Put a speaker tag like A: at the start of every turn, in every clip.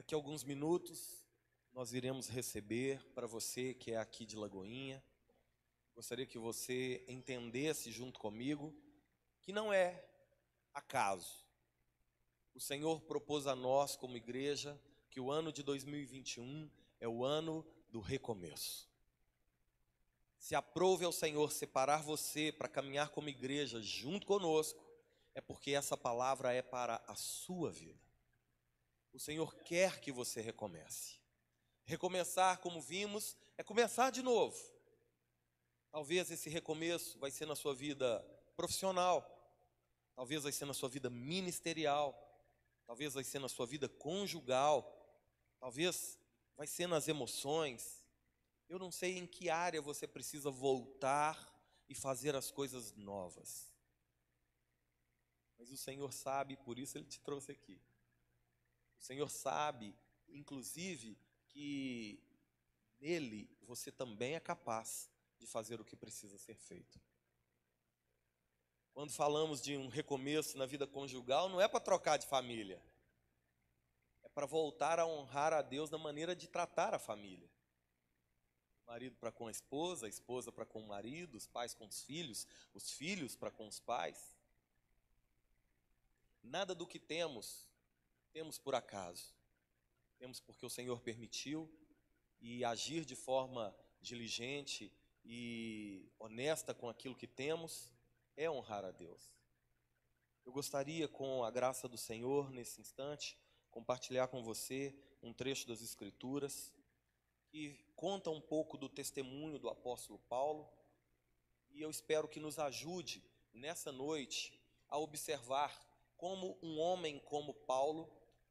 A: Daqui a alguns minutos, nós iremos receber para você que é aqui de Lagoinha. Gostaria que você entendesse junto comigo que não é acaso. O Senhor propôs a nós, como igreja, que o ano de 2021 é o ano do recomeço. Se aprove ao Senhor separar você para caminhar como igreja junto conosco, é porque essa palavra é para a sua vida. O Senhor quer que você recomece. Recomeçar, como vimos, é começar de novo. Talvez esse recomeço vai ser na sua vida profissional, talvez vai ser na sua vida ministerial, talvez vai ser na sua vida conjugal, talvez vai ser nas emoções. Eu não sei em que área você precisa voltar e fazer as coisas novas. Mas o Senhor sabe, por isso Ele te trouxe aqui. O Senhor sabe, inclusive, que nele você também é capaz de fazer o que precisa ser feito. Quando falamos de um recomeço na vida conjugal, não é para trocar de família, é para voltar a honrar a Deus na maneira de tratar a família. O marido para com a esposa, a esposa para com o marido, os pais com os filhos, os filhos para com os pais. Nada do que temos temos por acaso. Temos porque o Senhor permitiu e agir de forma diligente e honesta com aquilo que temos é honrar a Deus. Eu gostaria, com a graça do Senhor, nesse instante, compartilhar com você um trecho das Escrituras que conta um pouco do testemunho do apóstolo Paulo e eu espero que nos ajude nessa noite a observar como um homem como Paulo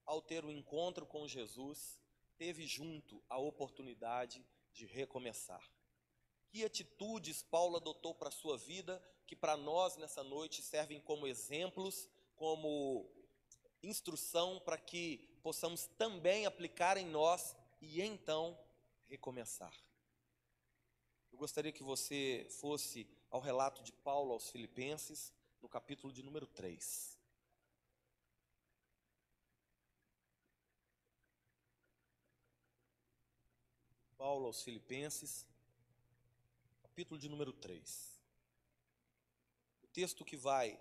A: ao ter o um encontro com Jesus, teve junto a oportunidade de recomeçar. Que atitudes Paulo adotou para a sua vida, que para nós nessa noite servem como exemplos, como instrução para que possamos também aplicar em nós e então recomeçar. Eu gostaria que você fosse ao relato de Paulo aos Filipenses, no capítulo de número 3. Paulo aos Filipenses, capítulo de número 3. O texto que vai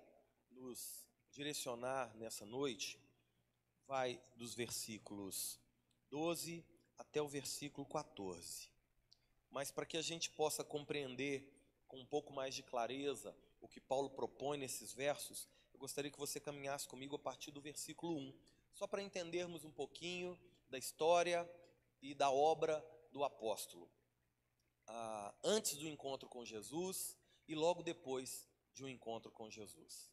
A: nos direcionar nessa noite vai dos versículos 12 até o versículo 14. Mas para que a gente possa compreender com um pouco mais de clareza o que Paulo propõe nesses versos, eu gostaria que você caminhasse comigo a partir do versículo 1, só para entendermos um pouquinho da história e da obra do apóstolo, ah, antes do encontro com Jesus e logo depois de um encontro com Jesus.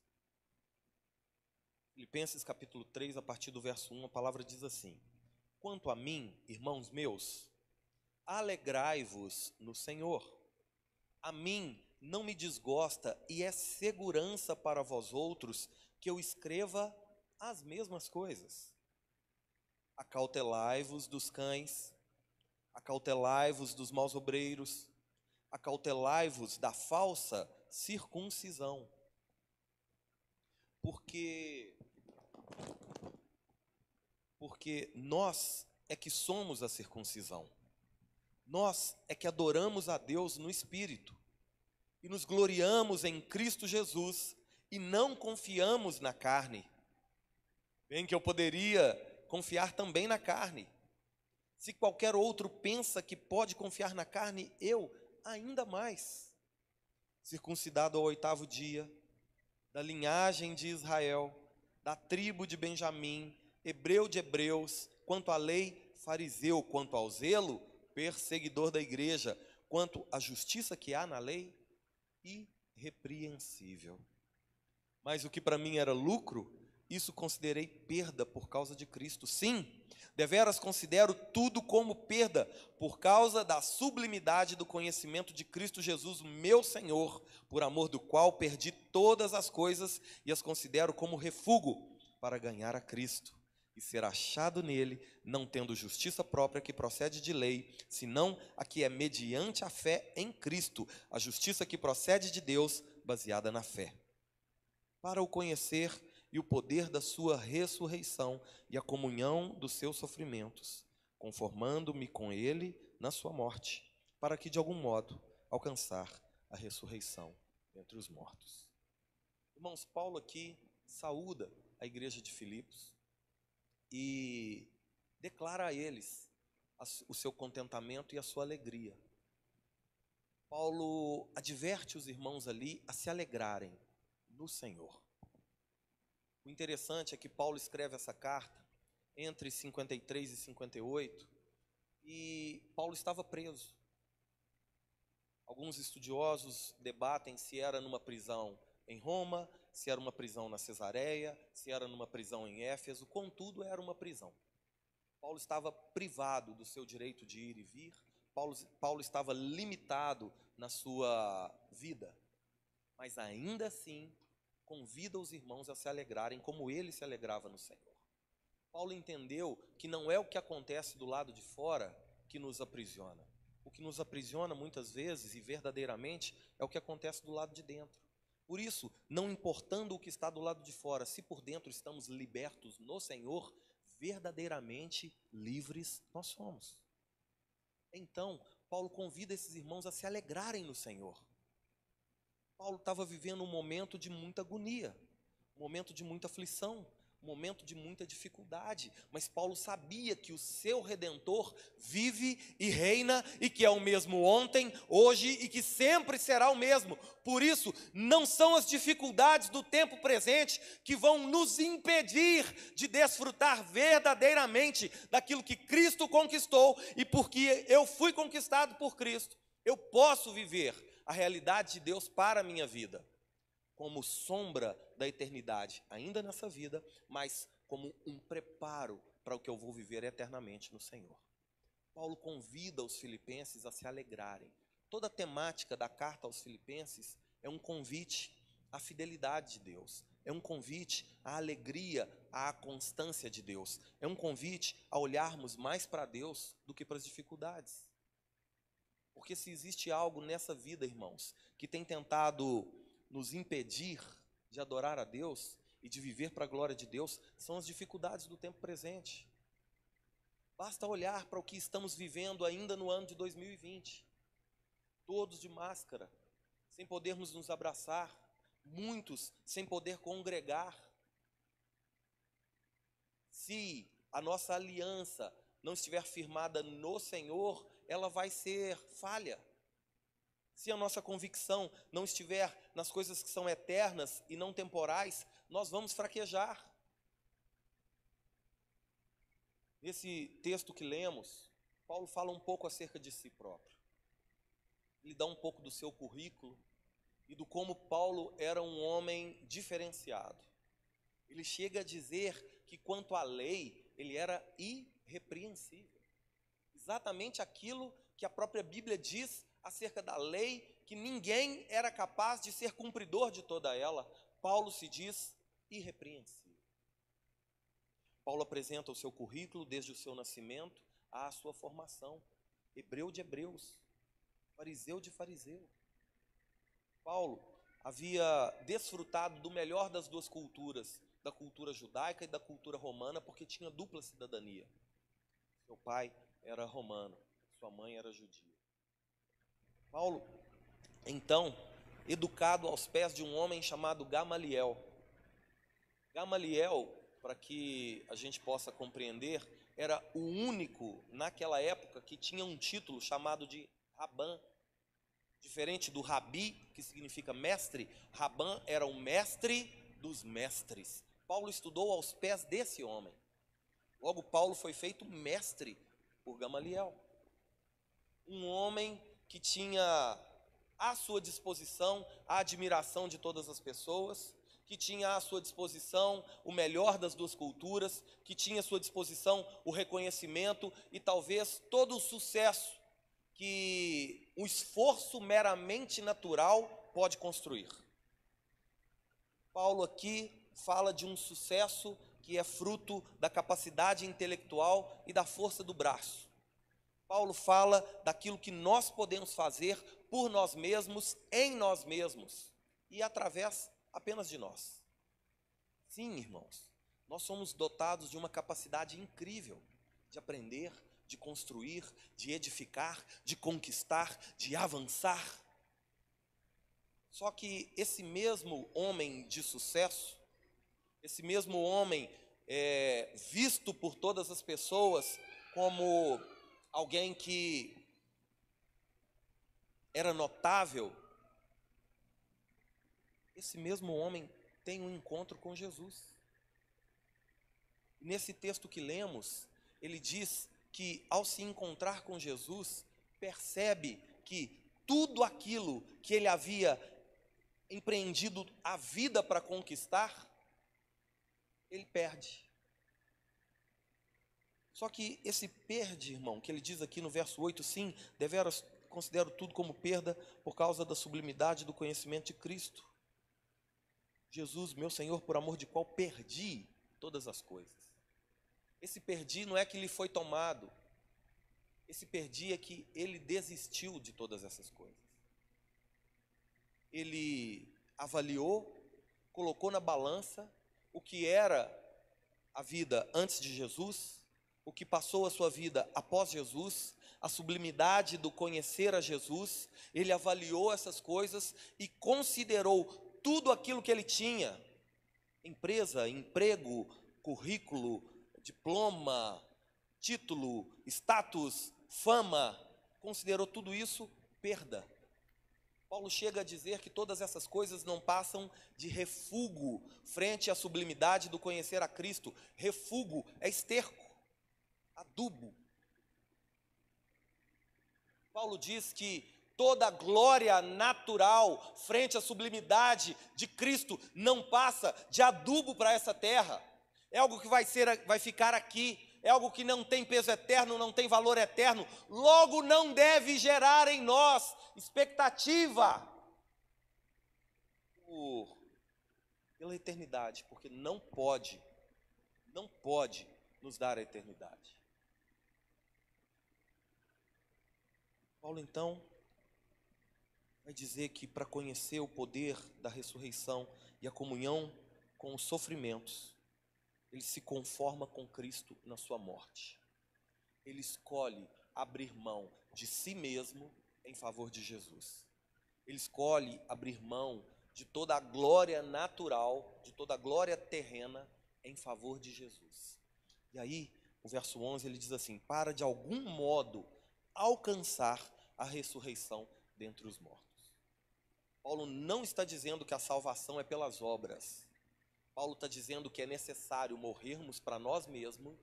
A: Filipenses capítulo 3, a partir do verso 1, a palavra diz assim: Quanto a mim, irmãos meus, alegrai-vos no Senhor. A mim não me desgosta e é segurança para vós outros que eu escreva as mesmas coisas. Acautelai-vos dos cães, acautelai-vos dos maus obreiros, acautelai-vos da falsa circuncisão. Porque porque nós é que somos a circuncisão. Nós é que adoramos a Deus no espírito e nos gloriamos em Cristo Jesus e não confiamos na carne. Bem que eu poderia confiar também na carne, se qualquer outro pensa que pode confiar na carne, eu ainda mais. Circuncidado ao oitavo dia, da linhagem de Israel, da tribo de Benjamim, hebreu de hebreus, quanto à lei, fariseu, quanto ao zelo, perseguidor da igreja, quanto à justiça que há na lei, irrepreensível. Mas o que para mim era lucro, isso considerei perda por causa de Cristo. Sim, deveras considero tudo como perda por causa da sublimidade do conhecimento de Cristo Jesus, meu Senhor, por amor do qual perdi todas as coisas e as considero como refúgio para ganhar a Cristo e ser achado nele, não tendo justiça própria que procede de lei, senão a que é mediante a fé em Cristo, a justiça que procede de Deus, baseada na fé. Para o conhecer e o poder da sua ressurreição e a comunhão dos seus sofrimentos, conformando-me com ele na sua morte, para que de algum modo alcançar a ressurreição entre os mortos. Irmãos, Paulo aqui saúda a igreja de Filipos e declara a eles o seu contentamento e a sua alegria. Paulo adverte os irmãos ali a se alegrarem no Senhor. O interessante é que Paulo escreve essa carta entre 53 e 58 e Paulo estava preso. Alguns estudiosos debatem se era numa prisão em Roma, se era uma prisão na Cesareia, se era numa prisão em Éfeso, contudo era uma prisão. Paulo estava privado do seu direito de ir e vir, Paulo, Paulo estava limitado na sua vida, mas ainda assim convida os irmãos a se alegrarem como ele se alegrava no Senhor. Paulo entendeu que não é o que acontece do lado de fora que nos aprisiona. O que nos aprisiona muitas vezes e verdadeiramente é o que acontece do lado de dentro. Por isso, não importando o que está do lado de fora, se por dentro estamos libertos no Senhor, verdadeiramente livres nós somos. Então, Paulo convida esses irmãos a se alegrarem no Senhor. Paulo estava vivendo um momento de muita agonia, um momento de muita aflição, momento de muita dificuldade, mas Paulo sabia que o seu redentor vive e reina e que é o mesmo ontem, hoje e que sempre será o mesmo. Por isso, não são as dificuldades do tempo presente que vão nos impedir de desfrutar verdadeiramente daquilo que Cristo conquistou e porque eu fui conquistado por Cristo, eu posso viver a realidade de Deus para a minha vida como sombra da eternidade, ainda nessa vida, mas como um preparo para o que eu vou viver eternamente no Senhor. Paulo convida os filipenses a se alegrarem. Toda a temática da carta aos filipenses é um convite à fidelidade de Deus, é um convite à alegria, à constância de Deus, é um convite a olharmos mais para Deus do que para as dificuldades. Porque se existe algo nessa vida, irmãos, que tem tentado nos impedir de adorar a Deus e de viver para a glória de Deus são as dificuldades do tempo presente. Basta olhar para o que estamos vivendo ainda no ano de 2020. Todos de máscara, sem podermos nos abraçar, muitos sem poder congregar. Se a nossa aliança não estiver firmada no Senhor, ela vai ser falha. Se a nossa convicção não estiver nas coisas que são eternas e não temporais, nós vamos fraquejar. Nesse texto que lemos, Paulo fala um pouco acerca de si próprio. Ele dá um pouco do seu currículo e do como Paulo era um homem diferenciado. Ele chega a dizer que, quanto à lei, ele era irrepreensível. Exatamente aquilo que a própria Bíblia diz acerca da lei, que ninguém era capaz de ser cumpridor de toda ela. Paulo se diz irrepreensível. Paulo apresenta o seu currículo desde o seu nascimento à sua formação. Hebreu de hebreus, fariseu de fariseu. Paulo havia desfrutado do melhor das duas culturas, da cultura judaica e da cultura romana, porque tinha dupla cidadania. Seu pai era romano, sua mãe era judia. Paulo, então, educado aos pés de um homem chamado Gamaliel. Gamaliel, para que a gente possa compreender, era o único naquela época que tinha um título chamado de Rabã. Diferente do Rabi, que significa mestre, Rabã era o mestre dos mestres. Paulo estudou aos pés desse homem. Logo, Paulo foi feito mestre por Gamaliel. Um homem que tinha à sua disposição a admiração de todas as pessoas, que tinha à sua disposição o melhor das duas culturas, que tinha à sua disposição o reconhecimento e talvez todo o sucesso que um esforço meramente natural pode construir. Paulo aqui fala de um sucesso que é fruto da capacidade intelectual e da força do braço. Paulo fala daquilo que nós podemos fazer por nós mesmos, em nós mesmos e através apenas de nós. Sim, irmãos, nós somos dotados de uma capacidade incrível de aprender, de construir, de edificar, de conquistar, de avançar. Só que esse mesmo homem de sucesso, esse mesmo homem é, visto por todas as pessoas como alguém que era notável, esse mesmo homem tem um encontro com Jesus. Nesse texto que lemos, ele diz que ao se encontrar com Jesus, percebe que tudo aquilo que ele havia empreendido a vida para conquistar, ele perde. Só que esse perde, irmão, que ele diz aqui no verso 8, sim, deveras considero tudo como perda por causa da sublimidade do conhecimento de Cristo. Jesus, meu Senhor, por amor de qual perdi todas as coisas. Esse perdi não é que lhe foi tomado, esse perdi é que ele desistiu de todas essas coisas. Ele avaliou, colocou na balança o que era a vida antes de Jesus, o que passou a sua vida após Jesus, a sublimidade do conhecer a Jesus, ele avaliou essas coisas e considerou tudo aquilo que ele tinha: empresa, emprego, currículo, diploma, título, status, fama, considerou tudo isso perda. Paulo chega a dizer que todas essas coisas não passam de refúgio frente à sublimidade do conhecer a Cristo. Refúgio é esterco, adubo. Paulo diz que toda glória natural frente à sublimidade de Cristo não passa de adubo para essa terra. É algo que vai ser vai ficar aqui, é algo que não tem peso eterno, não tem valor eterno, logo não deve gerar em nós expectativa por, pela eternidade, porque não pode, não pode nos dar a eternidade. Paulo então vai dizer que para conhecer o poder da ressurreição e a comunhão com os sofrimentos, ele se conforma com Cristo na sua morte. Ele escolhe abrir mão de si mesmo em favor de Jesus. Ele escolhe abrir mão de toda a glória natural, de toda a glória terrena em favor de Jesus. E aí, o verso 11 ele diz assim: para de algum modo alcançar a ressurreição dentre os mortos. Paulo não está dizendo que a salvação é pelas obras. Paulo está dizendo que é necessário morrermos para nós mesmos,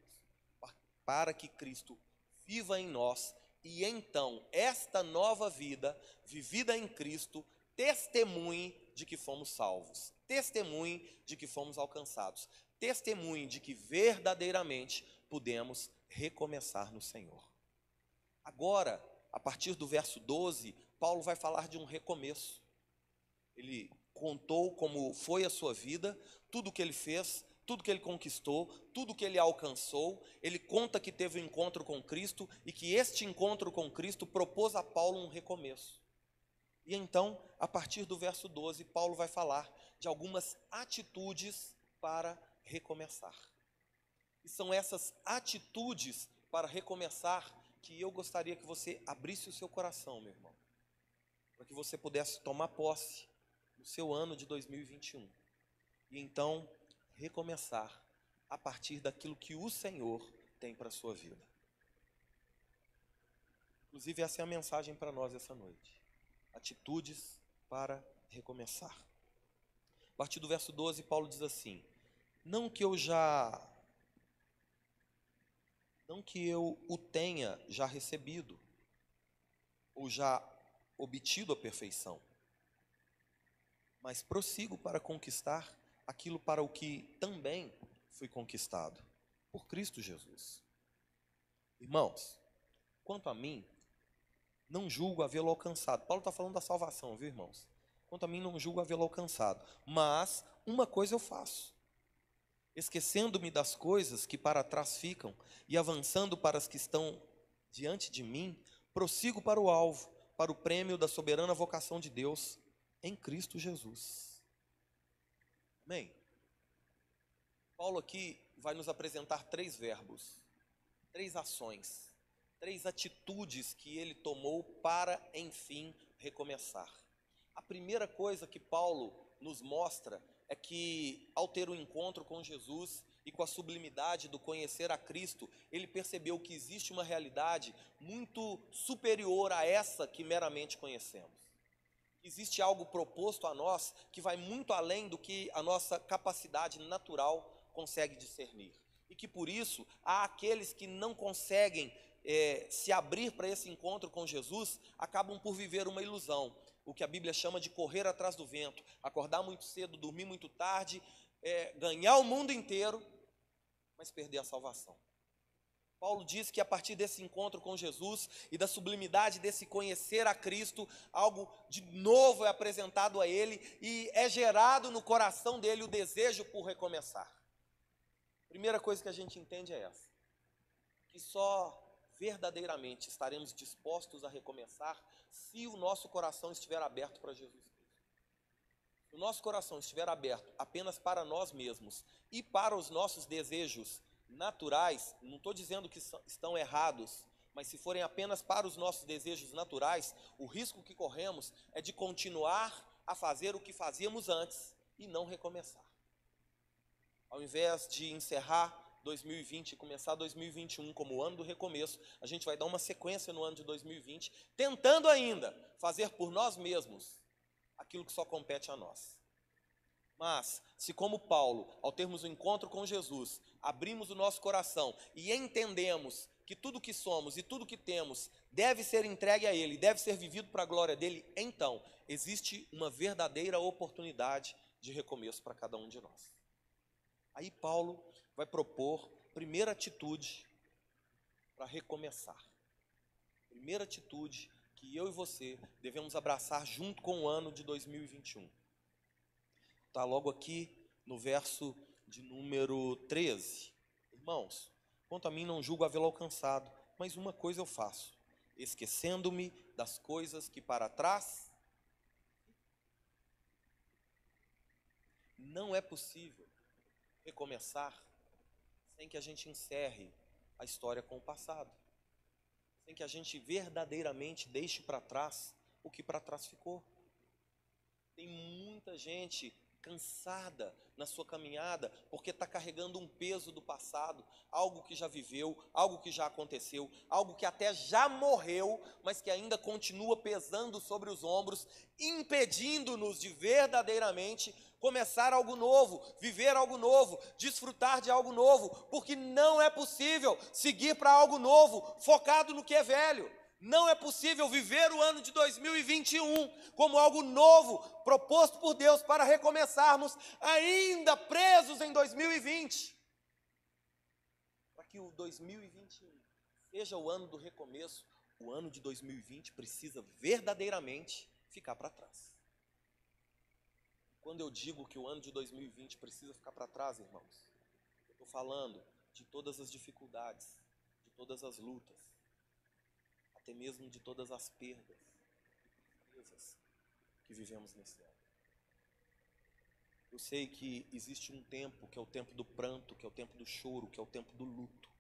A: para que Cristo viva em nós, e então esta nova vida, vivida em Cristo, testemunhe de que fomos salvos, testemunhe de que fomos alcançados, testemunhe de que verdadeiramente podemos recomeçar no Senhor. Agora, a partir do verso 12, Paulo vai falar de um recomeço. Ele contou como foi a sua vida, tudo o que ele fez, tudo que ele conquistou, tudo que ele alcançou. Ele conta que teve um encontro com Cristo e que este encontro com Cristo propôs a Paulo um recomeço. E então, a partir do verso 12, Paulo vai falar de algumas atitudes para recomeçar. E são essas atitudes para recomeçar que eu gostaria que você abrisse o seu coração, meu irmão, para que você pudesse tomar posse no seu ano de 2021 e então recomeçar a partir daquilo que o Senhor tem para a sua vida. Inclusive, essa é a mensagem para nós essa noite. Atitudes para recomeçar. A partir do verso 12, Paulo diz assim: Não que eu já. Não que eu o tenha já recebido, ou já obtido a perfeição, mas prossigo para conquistar aquilo para o que também fui conquistado por Cristo Jesus. Irmãos, quanto a mim, não julgo havê-lo alcançado. Paulo está falando da salvação, viu, irmãos? Quanto a mim, não julgo havê-lo alcançado. Mas uma coisa eu faço: esquecendo-me das coisas que para trás ficam e avançando para as que estão diante de mim, prossigo para o alvo, para o prêmio da soberana vocação de Deus em Cristo Jesus. Amém? Paulo aqui vai nos apresentar três verbos, três ações, três atitudes que ele tomou para, enfim, recomeçar. A primeira coisa que Paulo nos mostra é que, ao ter um encontro com Jesus e com a sublimidade do conhecer a Cristo, ele percebeu que existe uma realidade muito superior a essa que meramente conhecemos. Existe algo proposto a nós que vai muito além do que a nossa capacidade natural consegue discernir. E que por isso há aqueles que não conseguem é, se abrir para esse encontro com Jesus, acabam por viver uma ilusão. O que a Bíblia chama de correr atrás do vento, acordar muito cedo, dormir muito tarde, é, ganhar o mundo inteiro, mas perder a salvação. Paulo diz que a partir desse encontro com Jesus e da sublimidade desse conhecer a Cristo, algo de novo é apresentado a ele e é gerado no coração dele o desejo por recomeçar. Primeira coisa que a gente entende é essa: que só verdadeiramente estaremos dispostos a recomeçar se o nosso coração estiver aberto para Jesus Cristo. Se o nosso coração estiver aberto apenas para nós mesmos e para os nossos desejos naturais, não estou dizendo que estão errados, mas se forem apenas para os nossos desejos naturais, o risco que corremos é de continuar a fazer o que fazíamos antes e não recomeçar. Ao invés de encerrar 2020 e começar 2021 como o ano do recomeço, a gente vai dar uma sequência no ano de 2020, tentando ainda fazer por nós mesmos aquilo que só compete a nós. Mas, se como Paulo, ao termos o um encontro com Jesus, abrimos o nosso coração e entendemos que tudo que somos e tudo que temos deve ser entregue a Ele, deve ser vivido para a glória dele, então existe uma verdadeira oportunidade de recomeço para cada um de nós. Aí Paulo vai propor primeira atitude para recomeçar. Primeira atitude que eu e você devemos abraçar junto com o ano de 2021. Está logo aqui no verso de número 13. Irmãos, quanto a mim não julgo havê-lo alcançado, mas uma coisa eu faço, esquecendo-me das coisas que para trás não é possível recomeçar sem que a gente encerre a história com o passado, sem que a gente verdadeiramente deixe para trás o que para trás ficou. Tem muita gente cansada na sua caminhada, porque está carregando um peso do passado, algo que já viveu, algo que já aconteceu, algo que até já morreu, mas que ainda continua pesando sobre os ombros, impedindo-nos de verdadeiramente começar algo novo, viver algo novo, desfrutar de algo novo, porque não é possível seguir para algo novo focado no que é velho. Não é possível viver o ano de 2021 como algo novo, proposto por Deus para recomeçarmos, ainda presos em 2020. Para que o 2021 seja o ano do recomeço, o ano de 2020 precisa verdadeiramente ficar para trás. Quando eu digo que o ano de 2020 precisa ficar para trás, irmãos, eu estou falando de todas as dificuldades, de todas as lutas, até mesmo de todas as perdas que vivemos nesse ano. Eu sei que existe um tempo que é o tempo do pranto, que é o tempo do choro, que é o tempo do luto.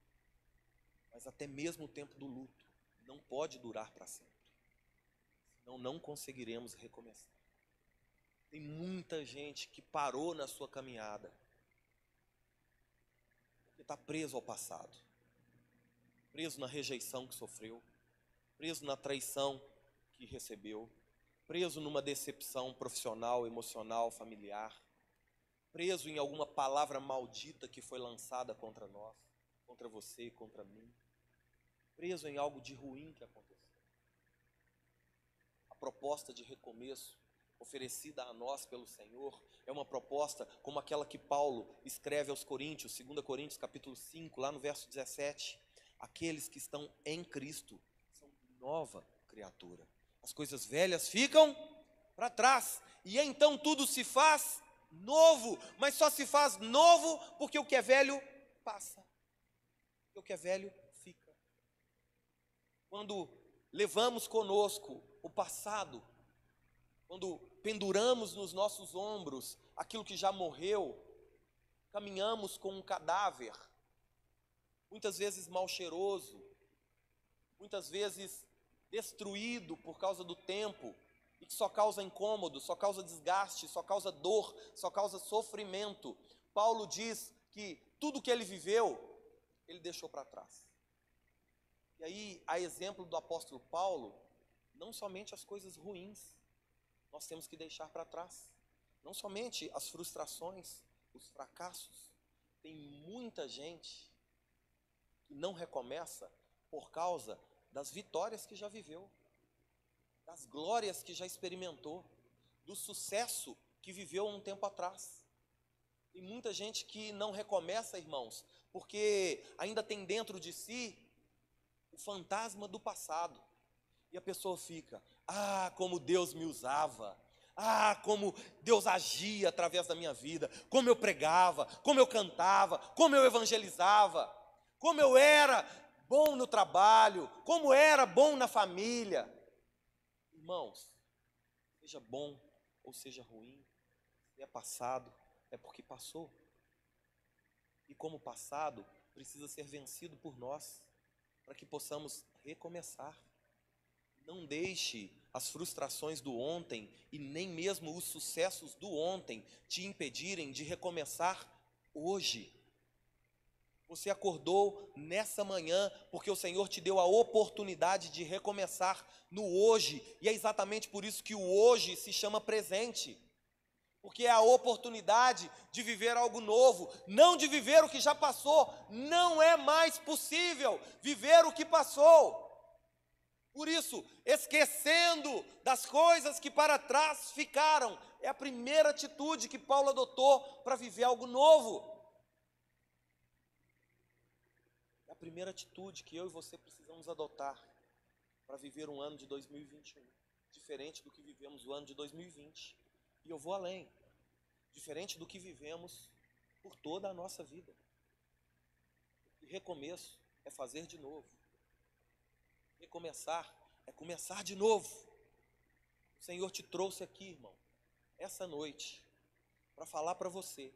A: Mas até mesmo o tempo do luto não pode durar para sempre. Senão não conseguiremos recomeçar. Tem muita gente que parou na sua caminhada porque está preso ao passado, preso na rejeição que sofreu, preso na traição que recebeu, preso numa decepção profissional, emocional, familiar, preso em alguma palavra maldita que foi lançada contra nós, contra você, contra mim, preso em algo de ruim que aconteceu. A proposta de recomeço oferecida a nós pelo Senhor é uma proposta como aquela que Paulo escreve aos Coríntios, 2 Coríntios capítulo 5, lá no verso 17. Aqueles que estão em Cristo nova criatura. As coisas velhas ficam para trás, e então tudo se faz novo, mas só se faz novo porque o que é velho passa, porque o que é velho fica. Quando levamos conosco o passado, quando penduramos nos nossos ombros aquilo que já morreu, caminhamos com um cadáver, muitas vezes mal cheiroso, muitas vezes destruído por causa do tempo, e que só causa incômodo, só causa desgaste, só causa dor, só causa sofrimento. Paulo diz que tudo que ele viveu, ele deixou para trás. E aí, a exemplo do apóstolo Paulo, não somente as coisas ruins nós temos que deixar para trás, não somente as frustrações, os fracassos. Tem muita gente que não recomeça por causa das vitórias que já viveu, das glórias que já experimentou, do sucesso que viveu um tempo atrás. Tem muita gente que não recomeça, irmãos, porque ainda tem dentro de si o fantasma do passado. E a pessoa fica: ah, como Deus me usava. Ah, como Deus agia através da minha vida, como eu pregava, como eu cantava, como eu evangelizava, como eu era bom no trabalho, como era bom na família. Irmãos, seja bom ou seja ruim, se é passado, é porque passou. E como passado, precisa ser vencido por nós, para que possamos recomeçar. Não deixe as frustrações do ontem e nem mesmo os sucessos do ontem te impedirem de recomeçar hoje. Você acordou nessa manhã porque o Senhor te deu a oportunidade de recomeçar no hoje, e é exatamente por isso que o hoje se chama presente. Porque é a oportunidade de viver algo novo, não de viver o que já passou. Não é mais possível viver o que passou. Por isso, esquecendo das coisas que para trás ficaram, é a primeira atitude que Paulo adotou para viver algo novo. É a primeira atitude que eu e você precisamos adotar para viver um ano de 2021, diferente do que vivemos o ano de 2020. E eu vou além, diferente do que vivemos por toda a nossa vida. E recomeço é fazer de novo. Recomeçar é começar de novo. O Senhor te trouxe aqui, irmão, essa noite, para falar para você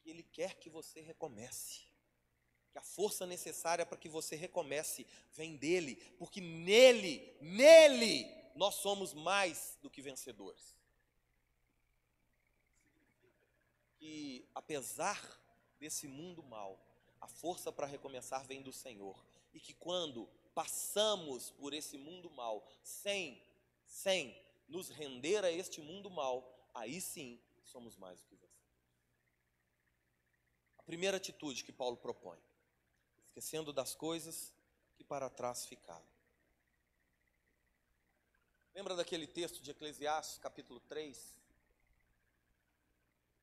A: que Ele quer que você recomece. Que a força necessária para que você recomece vem dele, porque nele, nele, nós somos mais do que vencedores. Que apesar desse mundo mal, a força para recomeçar vem do Senhor. E que quando passamos por esse mundo mal sem, sem nos render a este mundo mal, aí sim somos mais do que vencedores. A primeira atitude que Paulo propõe, esquecendo das coisas que para trás ficaram. Lembra daquele texto de Eclesiastes, capítulo 3?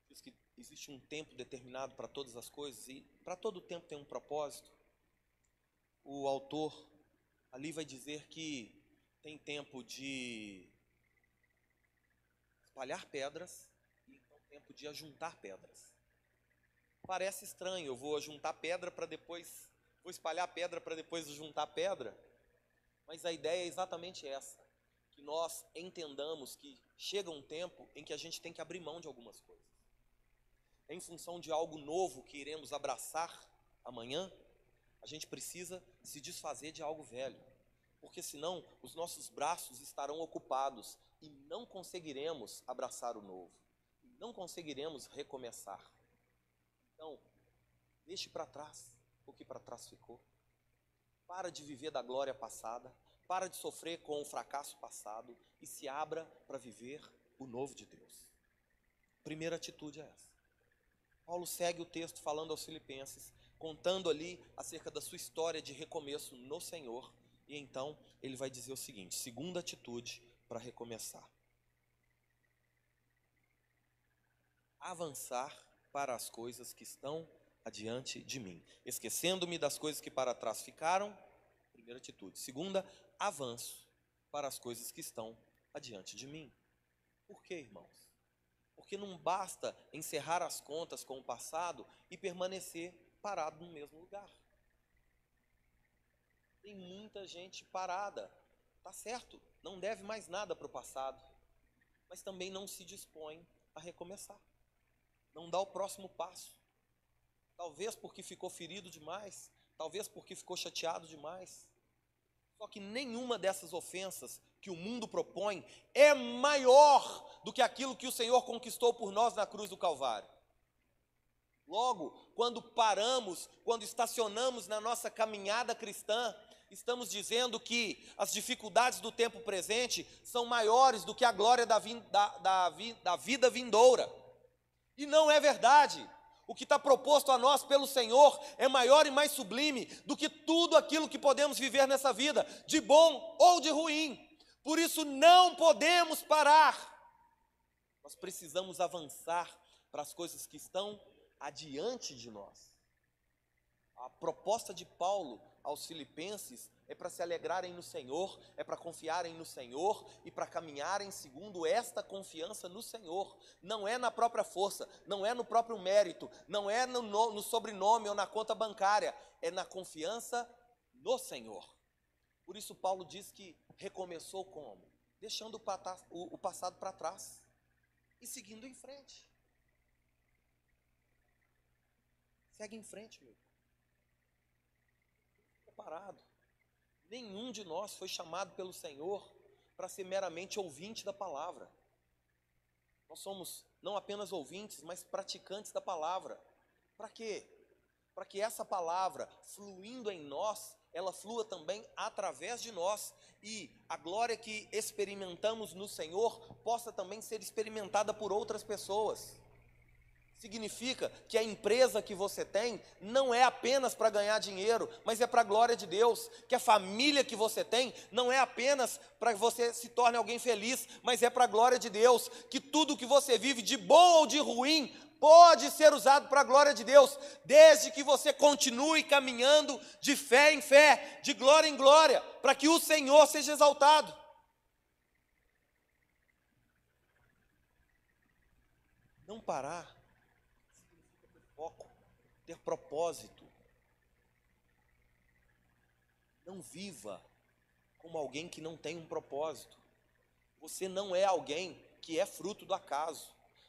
A: Diz que existe um tempo determinado para todas as coisas e para todo tempo tem um propósito. O autor ali vai dizer que tem tempo de espalhar pedras e então tempo de ajuntar pedras. Parece estranho, eu vou ajuntar pedra para depois, vou espalhar pedra para depois juntar pedra, mas a ideia é exatamente essa, que nós entendamos que chega um tempo em que a gente tem que abrir mão de algumas coisas. Em função de algo novo que iremos abraçar amanhã, a gente precisa se desfazer de algo velho, porque senão os nossos braços estarão ocupados e não conseguiremos abraçar o novo, não conseguiremos recomeçar. Então, deixe para trás o que para trás ficou. Para de viver da glória passada, para de sofrer com o fracasso passado e se abra para viver o novo de Deus. Primeira atitude é essa. Paulo segue o texto falando aos Filipenses contando ali acerca da sua história de recomeço no Senhor. E então ele vai dizer o seguinte: segunda atitude para recomeçar. Avançar para as coisas que estão adiante de mim, esquecendo-me das coisas que para trás ficaram. Primeira atitude. Segunda, avanço para as coisas que estão adiante de mim. Por quê, irmãos? Porque não basta encerrar as contas com o passado e permanecer parado no mesmo lugar. Tem muita gente parada. Tá certo, não deve mais nada para o passado, mas também não se dispõe a recomeçar. Não dá o próximo passo. Talvez porque ficou ferido demais, talvez porque ficou chateado demais. Só que nenhuma dessas ofensas que o mundo propõe é maior do que aquilo que o Senhor conquistou por nós na cruz do Calvário. Logo, quando paramos, quando estacionamos na nossa caminhada cristã, estamos dizendo que as dificuldades do tempo presente são maiores do que a glória da, da, da, da vida vindoura. E não é verdade. O que está proposto a nós pelo Senhor é maior e mais sublime do que tudo aquilo que podemos viver nessa vida, de bom ou de ruim. Por isso não podemos parar. Nós precisamos avançar para as coisas que estão adiante de nós. A proposta de Paulo aos Filipenses é para se alegrarem no Senhor, é para confiarem no Senhor e para caminharem segundo esta confiança no Senhor. Não é na própria força, não é no próprio mérito, não é no, no sobrenome ou na conta bancária, é na confiança no Senhor. Por isso, Paulo diz que recomeçou como? Deixando o, o passado para trás e seguindo em frente. Segue em frente, meu. Fica parado. Nenhum de nós foi chamado pelo Senhor para ser meramente ouvinte da palavra. Nós somos não apenas ouvintes, mas praticantes da palavra. Para quê? Para que essa palavra, fluindo em nós, ela flua também através de nós e a glória que experimentamos no Senhor possa também ser experimentada por outras pessoas. Significa que a empresa que você tem não é apenas para ganhar dinheiro, mas é para a glória de Deus. Que a família que você tem não é apenas para que você se torne alguém feliz, mas é para a glória de Deus. Que tudo que você vive, de bom ou de ruim, pode ser usado para a glória de Deus, desde que você continue caminhando de fé em fé, de glória em glória, para que o Senhor seja exaltado. Não parar ter propósito. Não viva como alguém que não tem um propósito. Você não é alguém que é fruto do acaso.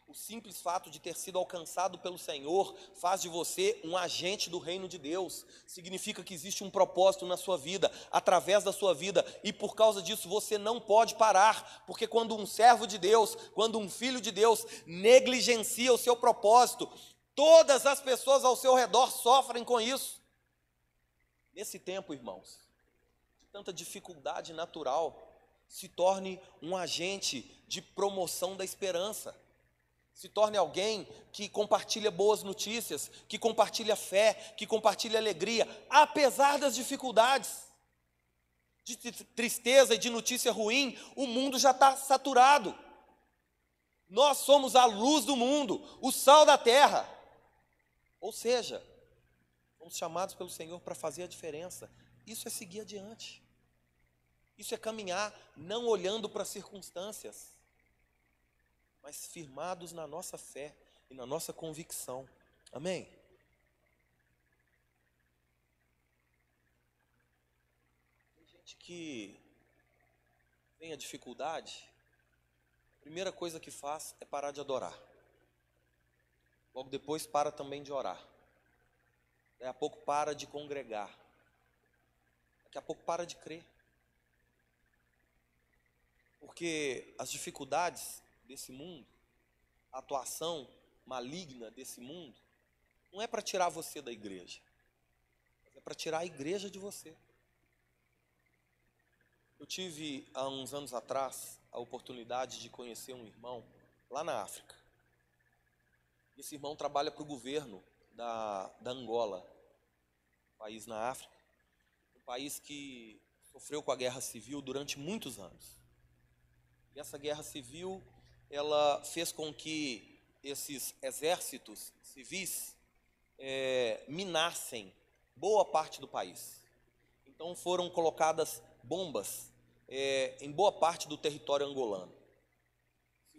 A: O simples fato de ter sido alcançado pelo Senhor faz de você um agente do reino de Deus. Significa que existe um propósito na sua vida, através da sua vida, e por causa disso você não pode parar, porque quando um servo de Deus, quando um filho de Deus negligencia o seu propósito, Todas as pessoas ao seu redor sofrem com isso. Nesse tempo, irmãos, de tanta dificuldade natural, se torne um agente de promoção da esperança. Se torne alguém que compartilha boas notícias, que compartilha fé, que compartilha alegria, apesar das dificuldades. De tristeza e de notícia ruim, o mundo já está saturado. Nós somos a luz do mundo, o sal da terra. Ou seja, fomos chamados pelo Senhor para fazer a diferença. Isso é seguir adiante. Isso é caminhar não olhando para as circunstâncias, mas firmados na nossa fé e na nossa convicção. Amém? Tem gente que tem a dificuldade, a primeira coisa que faz é parar de adorar. Logo depois para também de orar. Daqui a pouco para de congregar. Daqui a pouco para de crer. Porque as dificuldades desse mundo, a atuação maligna desse mundo, não é para tirar você da igreja, é para tirar a igreja de você. Eu tive há uns anos atrás a oportunidade de conhecer um irmão lá na África. Esse irmão trabalha para o governo da, da Angola, país na África, um país que sofreu com a guerra civil durante muitos anos. E essa guerra civil, ela fez com que esses exércitos civis é, minassem boa parte do país. Então foram colocadas bombas é, em boa parte do território angolano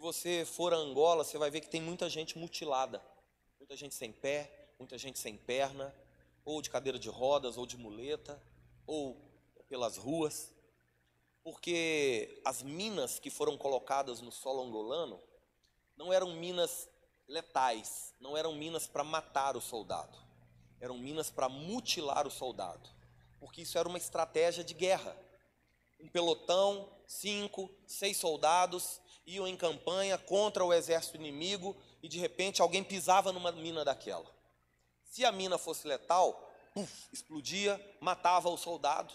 A: você for a Angola, você vai ver que tem muita gente mutilada. Muita gente sem pé, muita gente sem perna, ou de cadeira de rodas, ou de muleta, ou pelas ruas. Porque as minas que foram colocadas no solo angolano não eram minas letais, não eram minas para matar o soldado. eram minas para mutilar o soldado, porque isso era uma estratégia de guerra. Um pelotão, cinco, seis soldados iam em campanha contra o exército inimigo e de repente alguém pisava numa mina daquela. Se a mina fosse letal, puff, explodia, matava o soldado.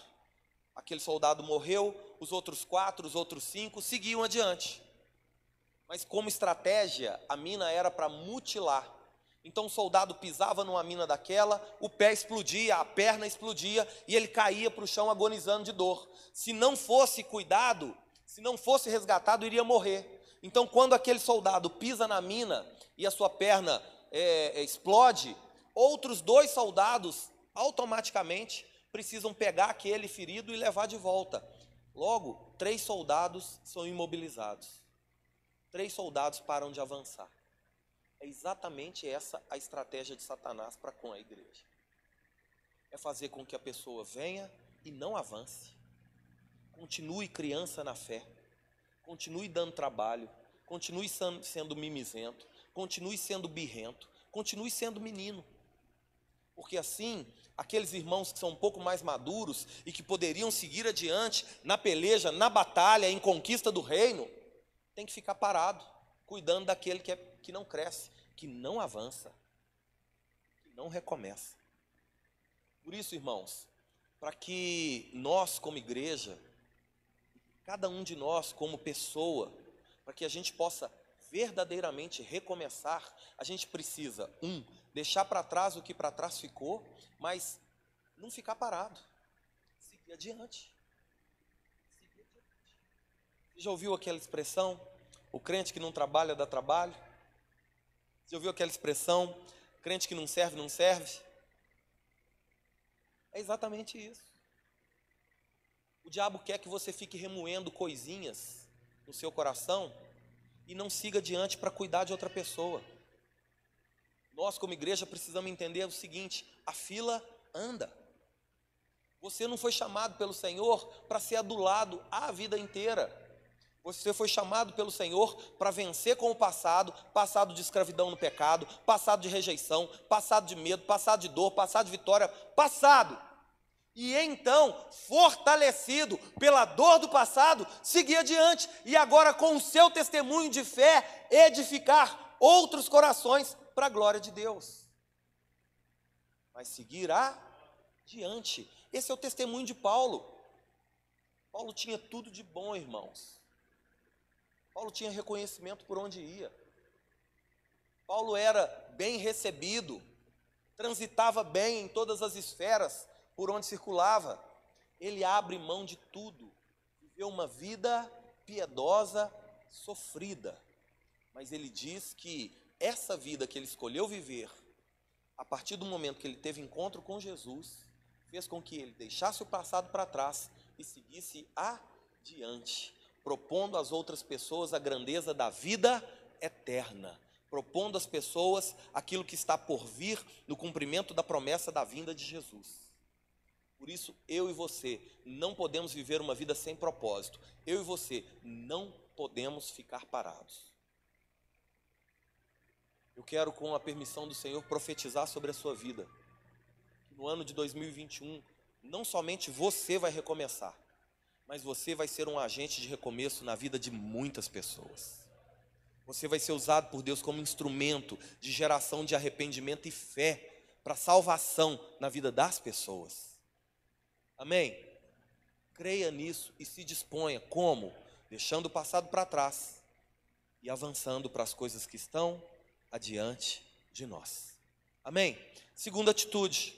A: Aquele soldado morreu, os outros quatro, os outros cinco seguiam adiante. Mas como estratégia, a mina era para mutilar. Então o soldado pisava numa mina daquela, o pé explodia, a perna explodia e ele caía para o chão agonizando de dor. Se não fosse cuidado, se não fosse resgatado, iria morrer. Então, quando aquele soldado pisa na mina e a sua perna é, é, explode, outros dois soldados automaticamente precisam pegar aquele ferido e levar de volta. Logo, três soldados são imobilizados. Três soldados param de avançar. É exatamente essa a estratégia de Satanás para com a igreja. É fazer com que a pessoa venha e não avance. Continue criança na fé. Continue dando trabalho. Continue sendo mimizento. Continue sendo birrento. Continue sendo menino. Porque assim, aqueles irmãos que são um pouco mais maduros e que poderiam seguir adiante na peleja, na batalha, em conquista do reino, tem que ficar parado, cuidando daquele que, é, que não cresce, que não avança, que não recomeça. Por isso, irmãos, para que nós, como igreja, cada um de nós, como pessoa, para que a gente possa verdadeiramente recomeçar, a gente precisa, um, deixar para trás o que para trás ficou, mas não ficar parado, seguir adiante. Seguir adiante. Você já ouviu aquela expressão? O crente que não trabalha dá trabalho? Você já ouviu aquela expressão? Crente que não serve, não serve? É exatamente isso. O diabo quer que você fique remoendo coisinhas no seu coração e não siga adiante para cuidar de outra pessoa. Nós, como igreja, precisamos entender o seguinte: a fila anda. Você não foi chamado pelo Senhor para ser adulado a vida inteira. Você foi chamado pelo Senhor para vencer com o passado, passado de escravidão no pecado, passado de rejeição, passado de medo, passado de dor, passado de vitória, passado. E então, fortalecido pela dor do passado, seguir adiante e agora com o seu testemunho de fé edificar outros corações para a glória de Deus. Mas seguir adiante. Esse é o testemunho de Paulo. Paulo tinha tudo de bom, irmãos. Paulo tinha reconhecimento por onde ia. Paulo era bem recebido, transitava bem em todas as esferas por onde circulava. Ele abre mão de tudo, viveu uma vida piedosa, sofrida. Mas ele diz que essa vida que ele escolheu viver, a partir do momento que ele teve encontro com Jesus, fez com que ele deixasse o passado para trás e seguisse adiante, propondo às outras pessoas a grandeza da vida eterna, propondo às pessoas aquilo que está por vir no cumprimento da promessa da vinda de Jesus. Por isso, eu e você não podemos viver uma vida sem propósito. Eu e você não podemos ficar parados. Eu quero, com a permissão do Senhor, profetizar sobre a sua vida. No ano de 2021, não somente você vai recomeçar, mas você vai ser um agente de recomeço na vida de muitas pessoas. Você vai ser usado por Deus como instrumento de geração de arrependimento e fé para salvação na vida das pessoas. Amém? Creia nisso e se disponha. Como? Deixando o passado para trás e avançando para as coisas que estão adiante de nós. Amém? Segunda atitude: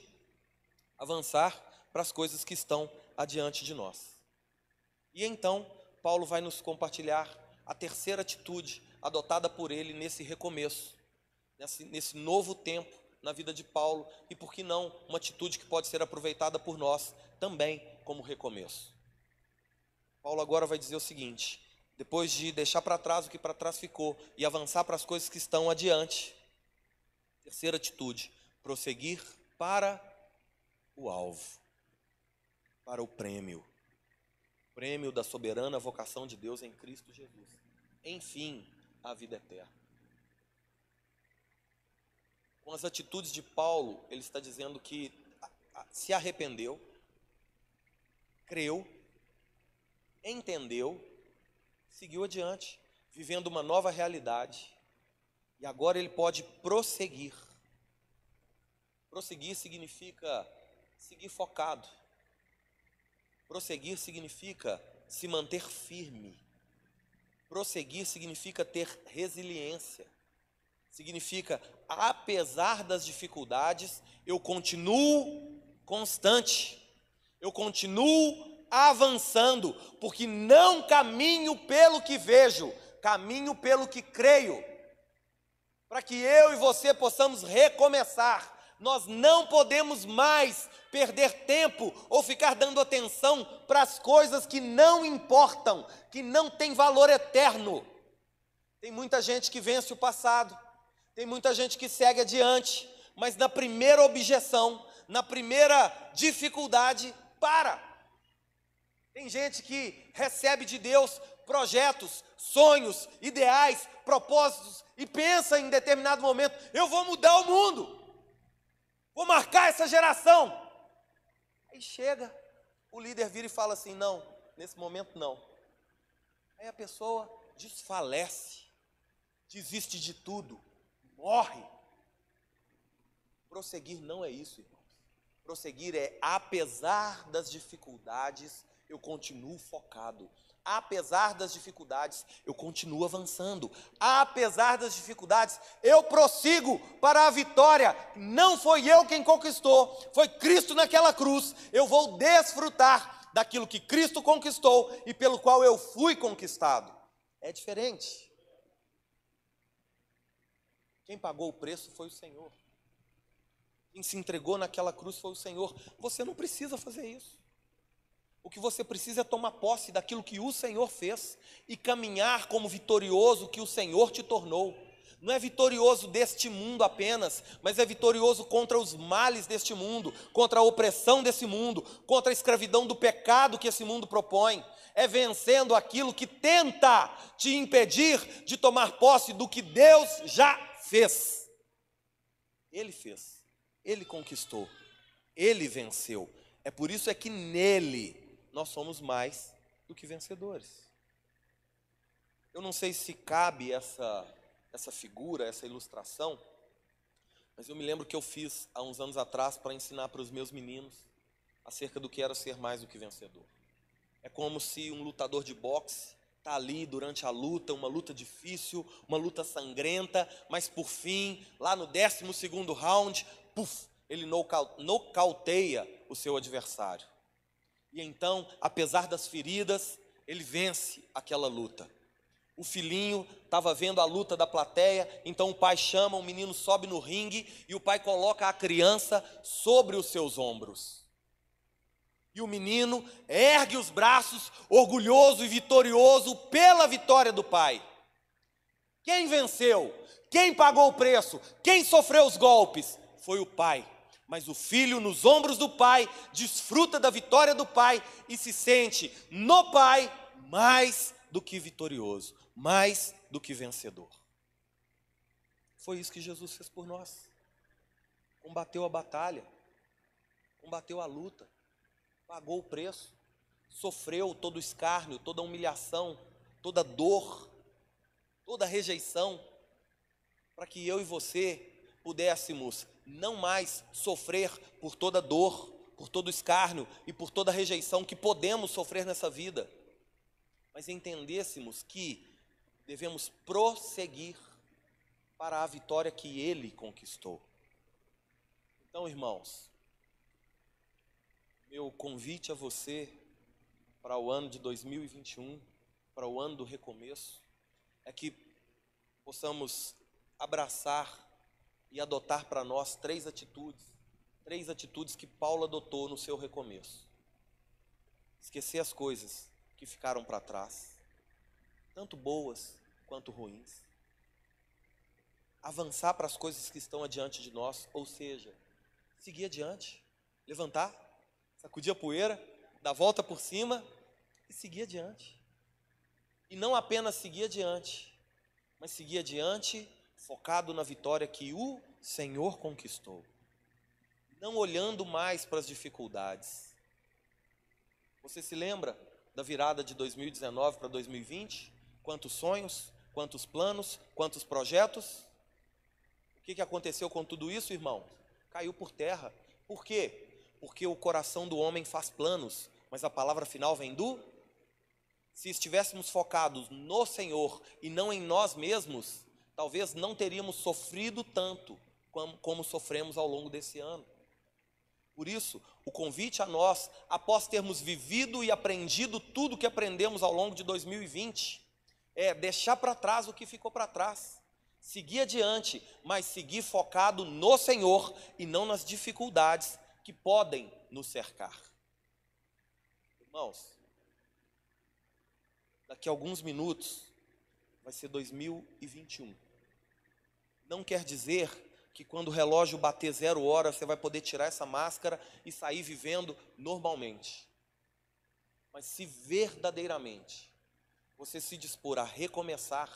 A: avançar para as coisas que estão adiante de nós. E então, Paulo vai nos compartilhar a terceira atitude adotada por ele nesse recomeço, nesse, nesse novo tempo na vida de Paulo, e por que não uma atitude que pode ser aproveitada por nós também como recomeço. Paulo agora vai dizer o seguinte: depois de deixar para trás o que para trás ficou e avançar para as coisas que estão adiante. Terceira atitude: prosseguir para o alvo, para o prêmio. Prêmio da soberana vocação de Deus em Cristo Jesus. Enfim, a vida eterna. Com as atitudes de Paulo, ele está dizendo que se arrependeu, creu, entendeu, seguiu adiante, vivendo uma nova realidade. E agora ele pode prosseguir. Prosseguir significa seguir focado. Prosseguir significa se manter firme. Prosseguir significa ter resiliência. Significa, apesar das dificuldades, eu continuo constante. Eu continuo avançando, porque não caminho pelo que vejo, caminho pelo que creio. Para que eu e você possamos recomeçar. Nós não podemos mais perder tempo ou ficar dando atenção para as coisas que não importam, que não têm valor eterno. Tem muita gente que vence o passado, tem muita gente que segue adiante, mas na primeira objeção, na primeira dificuldade, para. Tem gente que recebe de Deus projetos, sonhos, ideais, propósitos e pensa em determinado momento: eu vou mudar o mundo, vou marcar essa geração. Aí chega, o líder vira e fala assim: não, nesse momento não. Aí a pessoa desfalece, desiste de tudo, morre. Prosseguir não é isso, irmãos. Prosseguir é, apesar das dificuldades, eu continuo focado. Apesar das dificuldades, eu continuo avançando. Apesar das dificuldades, eu prossigo para a vitória. Não foi eu quem conquistou, foi Cristo naquela cruz. Eu vou desfrutar daquilo que Cristo conquistou e pelo qual eu fui conquistado. É diferente. Quem pagou o preço foi o Senhor. Quem se entregou naquela cruz foi o Senhor. Você não precisa fazer isso. O que você precisa é tomar posse daquilo que o Senhor fez e caminhar como vitorioso que o Senhor te tornou. Não é vitorioso deste mundo apenas, mas é vitorioso contra os males deste mundo, contra a opressão desse mundo, contra a escravidão do pecado que esse mundo propõe. É vencendo aquilo que tenta te impedir de tomar posse do que Deus já fez. Ele fez, ele conquistou, ele venceu. É por isso é que nele nós somos mais do que vencedores. Eu não sei se cabe essa, essa figura, essa ilustração, mas eu me lembro que eu fiz há uns anos atrás para ensinar para os meus meninos acerca do que era ser mais do que vencedor. É como se um lutador de boxe está ali durante a luta, uma luta difícil, uma luta sangrenta, mas por fim, lá no 12 segundo round, puf, ele nocauteia o seu adversário. E então, apesar das feridas, ele vence aquela luta. O filhinho estava vendo a luta da plateia, então o pai chama, o menino sobe no ringue e o pai coloca a criança sobre os seus ombros. E o menino ergue os braços, orgulhoso e vitorioso pela vitória do pai. Quem venceu? Quem pagou o preço? Quem sofreu os golpes? Foi o pai. Mas o filho, nos ombros do pai, desfruta da vitória do pai e se sente no pai mais do que vitorioso, mais do que vencedor. Foi isso que Jesus fez por nós. Combateu a batalha, combateu a luta, pagou o preço, sofreu todo o escárnio, toda a humilhação, toda a dor, toda a rejeição, para que eu e você pudéssemos não mais sofrer por toda dor, por todo escárnio e por toda rejeição que podemos sofrer nessa vida, mas entendêssemos que devemos prosseguir para a vitória que Ele conquistou. Então, irmãos, meu convite a você para o ano de 2021, para o ano do recomeço, é que possamos abraçar e adotar para nós três atitudes, três atitudes que Paulo adotou no seu recomeço. Esquecer as coisas que ficaram para trás, tanto boas quanto ruins. Avançar para as coisas que estão adiante de nós, ou seja, seguir adiante, levantar, sacudir a poeira, dar volta por cima e seguir adiante. E não apenas seguir adiante, mas seguir adiante focado na vitória que o Senhor conquistou. Não olhando mais para as dificuldades. Você se lembra da virada de 2019 para 2020? Quantos sonhos, quantos planos, quantos projetos? O que, que aconteceu com tudo isso, irmão? Caiu por terra. Por quê? Porque o coração do homem faz planos, mas a palavra final vem do. Se estivéssemos focados no Senhor e não em nós mesmos, talvez não teríamos sofrido tanto como, como sofremos ao longo desse ano. Por isso, o convite a nós, após termos vivido e aprendido tudo que aprendemos ao longo de 2020, é deixar para trás o que ficou para trás, seguir adiante, mas seguir focado no Senhor e não nas dificuldades que podem nos cercar. Irmãos, daqui a alguns minutos vai ser 2021. Não quer dizer que quando o relógio bater zero hora, você vai poder tirar essa máscara e sair vivendo normalmente. Mas se verdadeiramente você se dispor a recomeçar,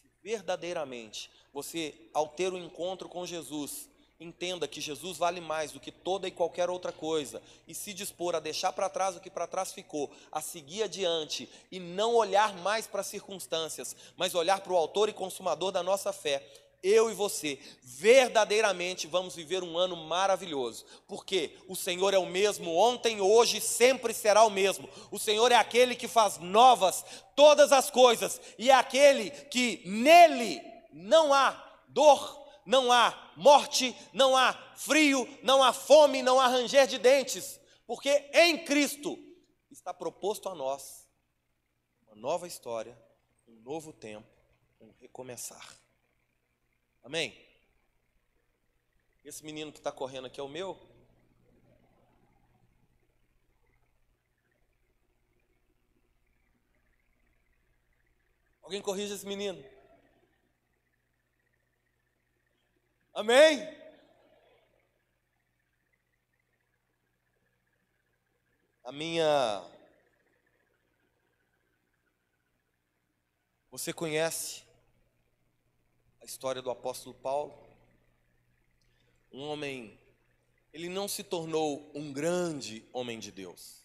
A: se verdadeiramente você, ao ter o um encontro com Jesus, entenda que Jesus vale mais do que toda e qualquer outra coisa e se dispor a deixar para trás o que para trás ficou, a seguir adiante e não olhar mais para as circunstâncias, mas olhar para o autor e consumador da nossa fé, eu e você, verdadeiramente vamos viver um ano maravilhoso, porque o Senhor é o mesmo ontem, hoje, sempre será o mesmo. O Senhor é aquele que faz novas todas as coisas, e é aquele que nele não há dor, não há morte, não há frio, não há fome, não há ranger de dentes, porque em Cristo está proposto a nós uma nova história, um novo tempo, um recomeçar. Amém? Esse menino que está correndo aqui é o meu? Alguém corrija esse menino. Amém? A minha. Você conhece a história do apóstolo Paulo. Um homem, ele não se tornou um grande homem de Deus.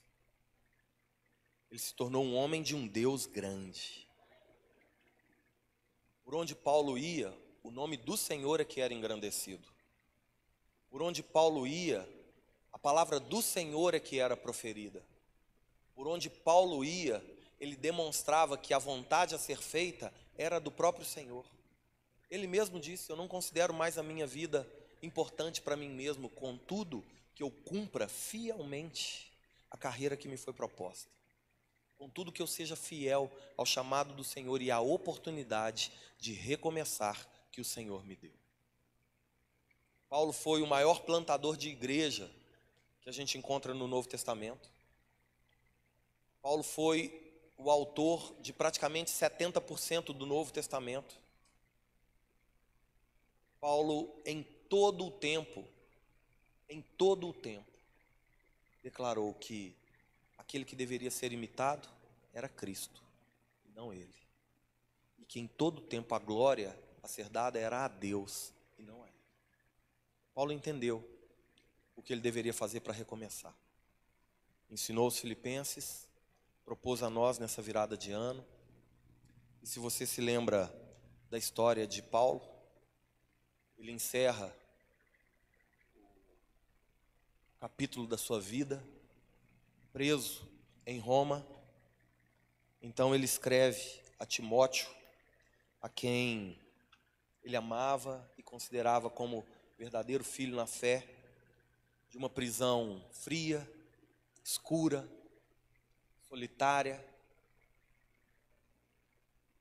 A: Ele se tornou um homem de um Deus grande. Por onde Paulo ia, o nome do Senhor é que era engrandecido. Por onde Paulo ia, a palavra do Senhor é que era proferida. Por onde Paulo ia, ele demonstrava que a vontade a ser feita era do próprio Senhor. Ele mesmo disse: Eu não considero mais a minha vida importante para mim mesmo, contudo, que eu cumpra fielmente a carreira que me foi proposta. Contudo, que eu seja fiel ao chamado do Senhor e à oportunidade de recomeçar que o Senhor me deu. Paulo foi o maior plantador de igreja que a gente encontra no Novo Testamento. Paulo foi o autor de praticamente 70% do Novo Testamento. Paulo, em todo o tempo, em todo o tempo, declarou que aquele que deveria ser imitado era Cristo, não ele. E que em todo o tempo a glória a ser dada era a Deus e não a ele. Paulo entendeu o que ele deveria fazer para recomeçar. Ensinou os filipenses, propôs a nós nessa virada de ano. E se você se lembra da história de Paulo, ele encerra o capítulo da sua vida, preso em Roma. Então ele escreve a Timóteo, a quem ele amava e considerava como verdadeiro filho na fé, de uma prisão fria, escura, solitária.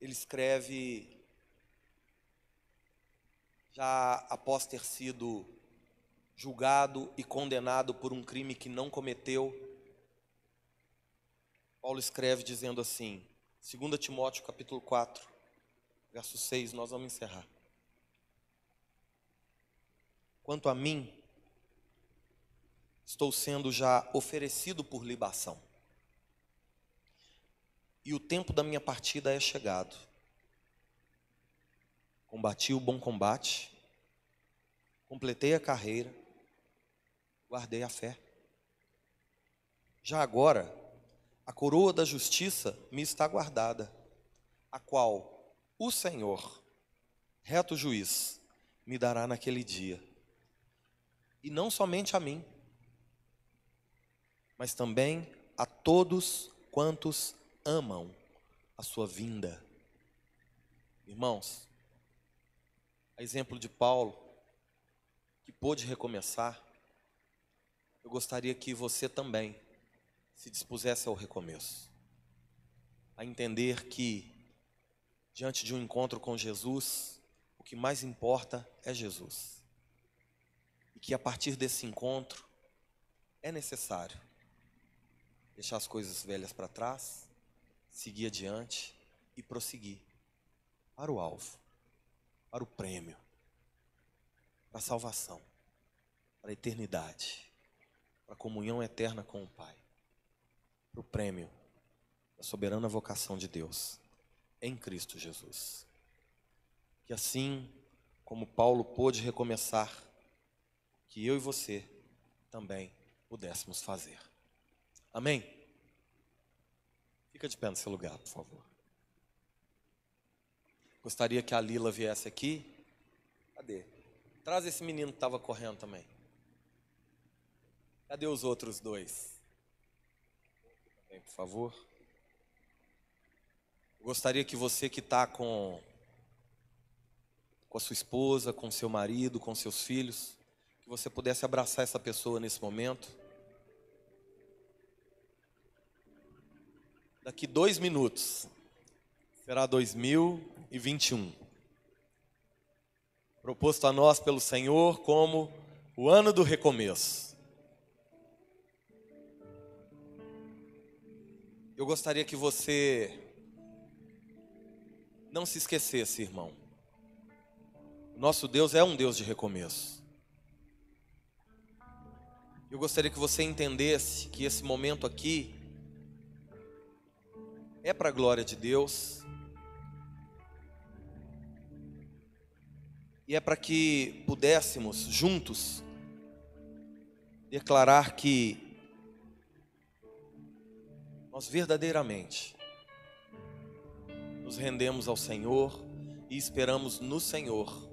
A: Ele escreve já após ter sido julgado e condenado por um crime que não cometeu, Paulo escreve dizendo assim, 2 Timóteo capítulo 4, verso 6, nós vamos encerrar. Quanto a mim, estou sendo já oferecido por libação. E o tempo da minha partida é chegado. Combati o bom combate, completei a carreira, guardei a fé. Já agora, a coroa da justiça me está guardada, a qual o Senhor, reto juiz, me dará naquele dia. E não somente a mim, mas também a todos quantos amam a sua vinda. Irmãos, a exemplo de Paulo, que pôde recomeçar, eu gostaria que você também se dispusesse ao recomeço, a entender que, diante de um encontro com Jesus, o que mais importa é Jesus, que a partir desse encontro é necessário deixar as coisas velhas para trás, seguir adiante e prosseguir para o alvo, para o prêmio, para a salvação, para a eternidade, para a comunhão eterna com o Pai, para o prêmio da soberana vocação de Deus em Cristo Jesus. Que assim como Paulo pôde recomeçar, que eu e você também pudéssemos fazer. Amém? Fica de pé no seu lugar, por favor. Gostaria que a Lila viesse aqui. Cadê? Traz esse menino que estava correndo também. Cadê os outros dois? Vem, por favor. Gostaria que você que está com, com a sua esposa, com seu marido, com seus filhos, você pudesse abraçar essa pessoa nesse momento. Daqui dois minutos será 2021. Proposto a nós pelo Senhor como o ano do recomeço. Eu gostaria que você não se esquecesse, irmão. Nosso Deus é um Deus de recomeço. Eu gostaria que você entendesse que esse momento aqui é para a glória de Deus. E é para que pudéssemos juntos declarar que nós verdadeiramente nos rendemos ao Senhor e esperamos no Senhor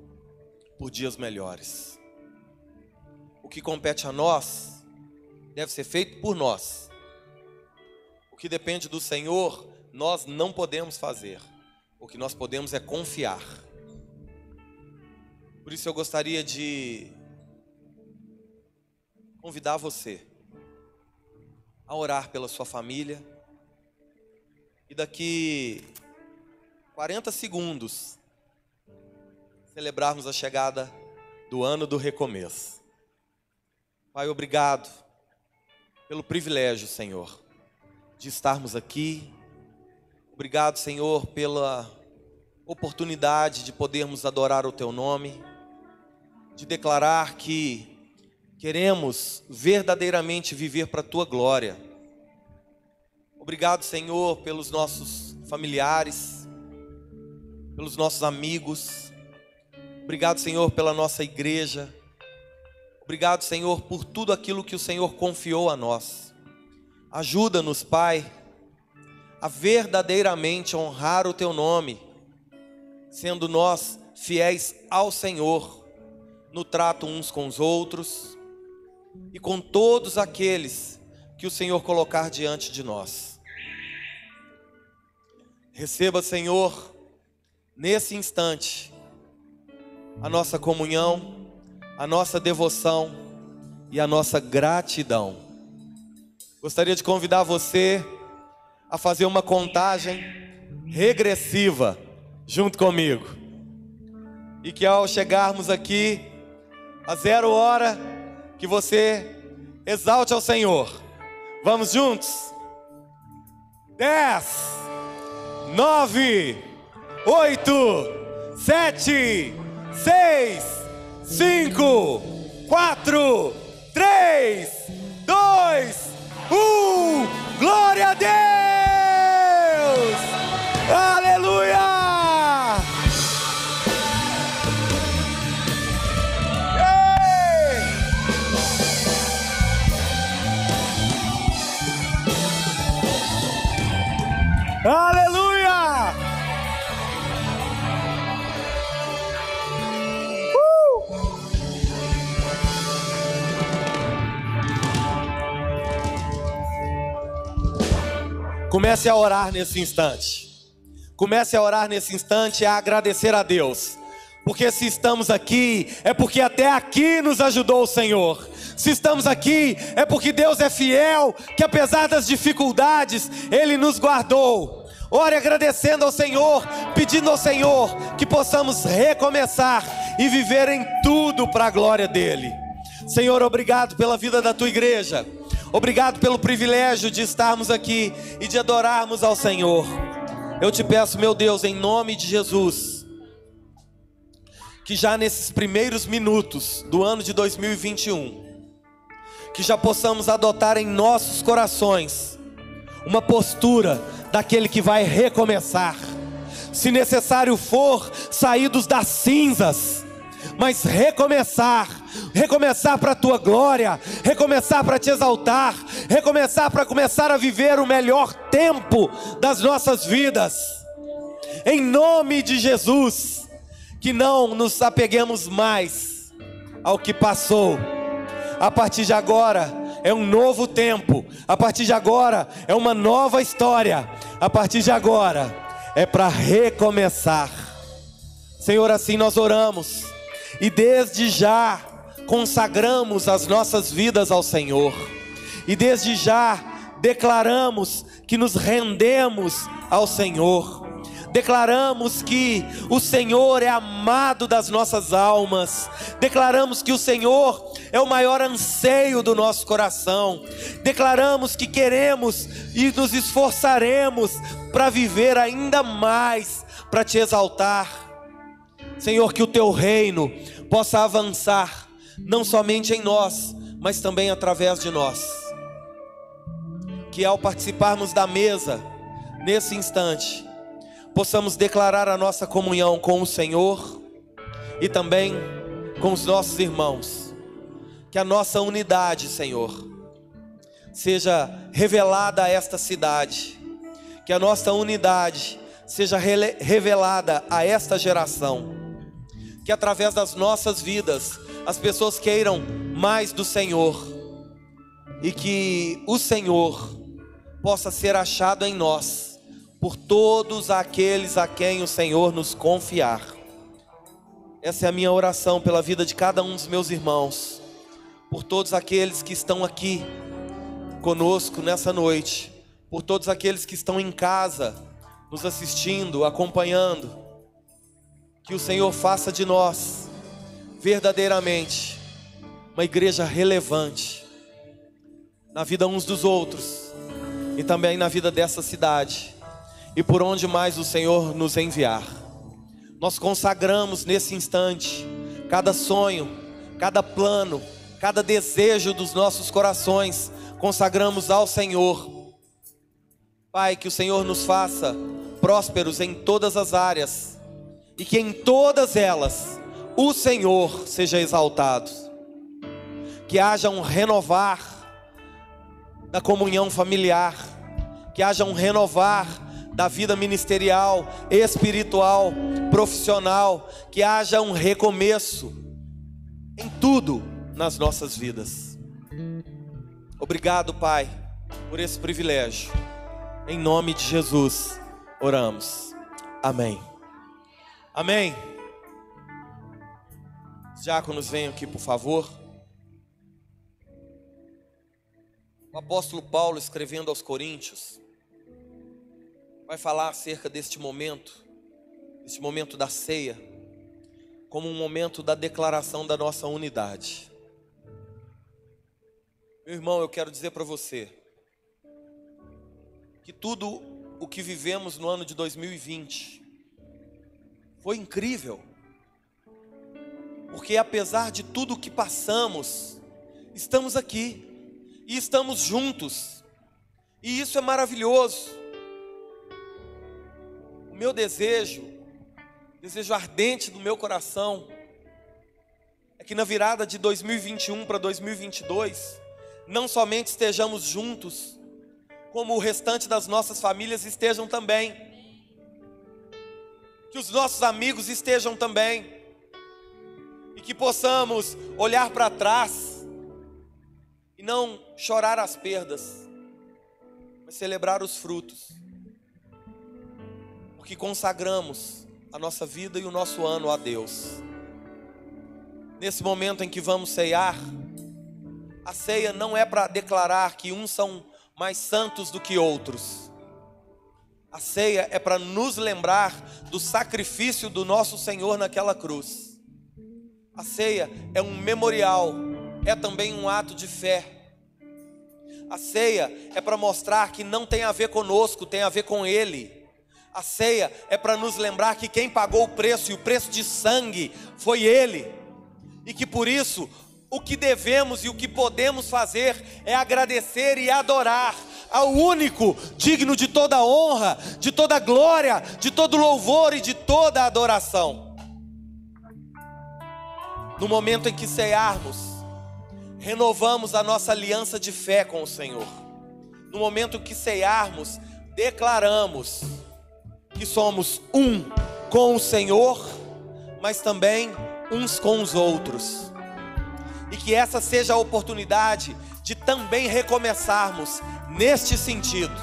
A: por dias melhores. O que compete a nós deve ser feito por nós. O que depende do Senhor nós não podemos fazer. O que nós podemos é confiar. Por isso eu gostaria de convidar você a orar pela sua família. E daqui 40 segundos celebrarmos a chegada do ano do recomeço. Pai, obrigado pelo privilégio, Senhor, de estarmos aqui Obrigado, Senhor, pela oportunidade de podermos adorar o Teu nome, de declarar que queremos verdadeiramente viver para a Tua glória. Obrigado, Senhor, pelos nossos familiares, pelos nossos amigos. Obrigado, Senhor, pela nossa igreja. Obrigado, Senhor, por tudo aquilo que o Senhor confiou a nós. Ajuda-nos, Pai a verdadeiramente honrar o teu nome, sendo nós fiéis ao Senhor, no trato uns com os outros e com todos aqueles que o Senhor colocar diante de nós. Receba, Senhor, nesse instante, a nossa comunhão, a nossa devoção e a nossa gratidão. Gostaria de convidar você a fazer uma contagem regressiva junto comigo. E que ao chegarmos aqui a zero hora, que você exalte ao Senhor. Vamos juntos? Dez, nove, oito, sete, seis, 5, 4, 3, 2, 1. Glória a Deus! Aleluia! Aleluia! Comece a orar nesse instante. Comece a orar nesse instante a agradecer a Deus. Porque se estamos aqui, é porque até aqui nos ajudou o Senhor. Se estamos aqui, é porque Deus é fiel, que apesar das dificuldades, Ele nos guardou. Ore agradecendo ao Senhor, pedindo ao Senhor que possamos recomeçar e viver em tudo para a glória dEle. Senhor, obrigado pela vida da tua igreja. Obrigado pelo privilégio de estarmos aqui e de adorarmos ao Senhor. Eu te peço, meu Deus, em nome de Jesus, que já nesses primeiros minutos do ano de 2021, que já possamos adotar em nossos corações uma postura daquele que vai recomeçar. Se necessário for, saídos das cinzas, mas recomeçar, recomeçar para a tua glória, recomeçar para te exaltar, recomeçar para começar a viver o melhor tempo das nossas vidas. Em nome de Jesus, que não nos apeguemos mais ao que passou. A partir de agora é um novo tempo. A partir de agora é uma nova história. A partir de agora é para recomeçar. Senhor, assim nós oramos e desde já consagramos as nossas vidas ao Senhor, e desde já declaramos que nos rendemos ao Senhor, declaramos que o Senhor é amado das nossas almas, declaramos que o Senhor é o maior anseio do nosso coração, declaramos que queremos e nos esforçaremos para viver ainda mais, para te exaltar. Senhor, que o teu reino possa avançar, não somente em nós, mas também através de nós. Que ao participarmos da mesa, nesse instante, possamos declarar a nossa comunhão com o Senhor e também com os nossos irmãos. Que a nossa unidade, Senhor, seja revelada a esta cidade. Que a nossa unidade seja revelada a esta geração que através das nossas vidas as pessoas queiram mais do Senhor e que o Senhor possa ser achado em nós por todos aqueles a quem o Senhor nos confiar. Essa é a minha oração pela vida de cada um dos meus irmãos, por todos aqueles que estão aqui conosco nessa noite, por todos aqueles que estão em casa, nos assistindo, acompanhando que o Senhor faça de nós verdadeiramente uma igreja relevante na vida uns dos outros e também na vida dessa cidade e por onde mais o Senhor nos enviar. Nós consagramos nesse instante cada sonho, cada plano, cada desejo dos nossos corações, consagramos ao Senhor. Pai, que o Senhor nos faça prósperos em todas as áreas e que em todas elas o Senhor seja exaltado. Que haja um renovar da comunhão familiar, que haja um renovar da vida ministerial, espiritual, profissional, que haja um recomeço em tudo nas nossas vidas. Obrigado, Pai, por esse privilégio. Em nome de Jesus, oramos. Amém. Amém. Os diáconos venham aqui, por favor. O apóstolo Paulo, escrevendo aos Coríntios, vai falar acerca deste momento, este momento da ceia, como um momento da declaração da nossa unidade. Meu irmão, eu quero dizer para você que tudo o que vivemos no ano de 2020 foi incrível. Porque apesar de tudo que passamos, estamos aqui e estamos juntos. E isso é maravilhoso. O meu desejo, desejo ardente do meu coração, é que na virada de 2021 para 2022, não somente estejamos juntos, como o restante das nossas famílias estejam também. Que os nossos amigos estejam também. E que possamos olhar para trás e não chorar as perdas, mas celebrar os frutos. Porque consagramos a nossa vida e o nosso ano a Deus. Nesse momento em que vamos ceiar, a ceia não é para declarar que uns são mais santos do que outros. A ceia é para nos lembrar do sacrifício do nosso Senhor naquela cruz. A ceia é um memorial, é também um ato de fé. A ceia é para mostrar que não tem a ver conosco, tem a ver com Ele. A ceia é para nos lembrar que quem pagou o preço e o preço de sangue foi Ele, e que por isso o que devemos e o que podemos fazer é agradecer e adorar ao único digno de toda honra, de toda glória, de todo louvor e de toda adoração. No momento em que cearmos, renovamos a nossa aliança de fé com o Senhor. No momento que cearmos, declaramos que somos um com o Senhor, mas também uns com os outros e que essa seja a oportunidade de também recomeçarmos neste sentido.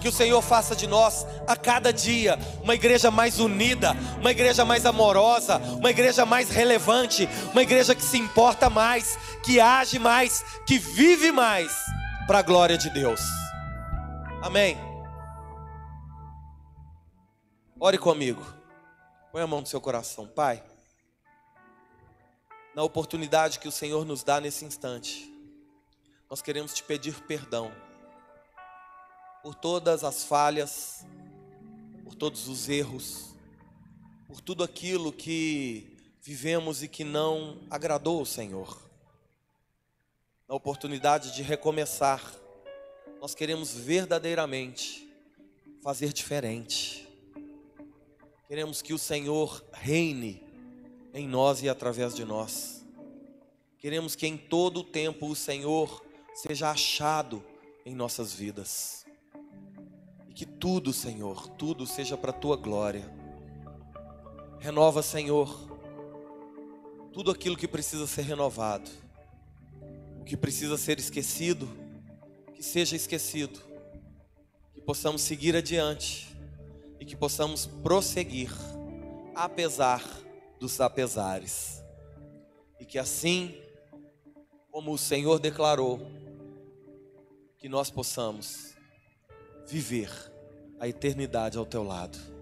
A: Que o Senhor faça de nós a cada dia uma igreja mais unida, uma igreja mais amorosa, uma igreja mais relevante, uma igreja que se importa mais, que age mais, que vive mais para a glória de Deus. Amém. Ore comigo. Põe a mão no seu coração, Pai na oportunidade que o Senhor nos dá nesse instante, nós queremos te pedir perdão por todas as falhas, por todos os erros, por tudo aquilo que vivemos e que não agradou o Senhor. Na oportunidade de recomeçar, nós queremos verdadeiramente fazer diferente. Queremos que o Senhor reine em nós e através de nós. Queremos que em todo o tempo o Senhor seja achado em nossas vidas. Que tudo, Senhor, tudo seja para a tua glória. Renova, Senhor, tudo aquilo que precisa ser renovado. O que precisa ser esquecido, que seja esquecido. Que possamos seguir adiante e que possamos prosseguir, apesar dos apesares. E que assim, como o Senhor declarou, que nós possamos viver a eternidade ao teu lado.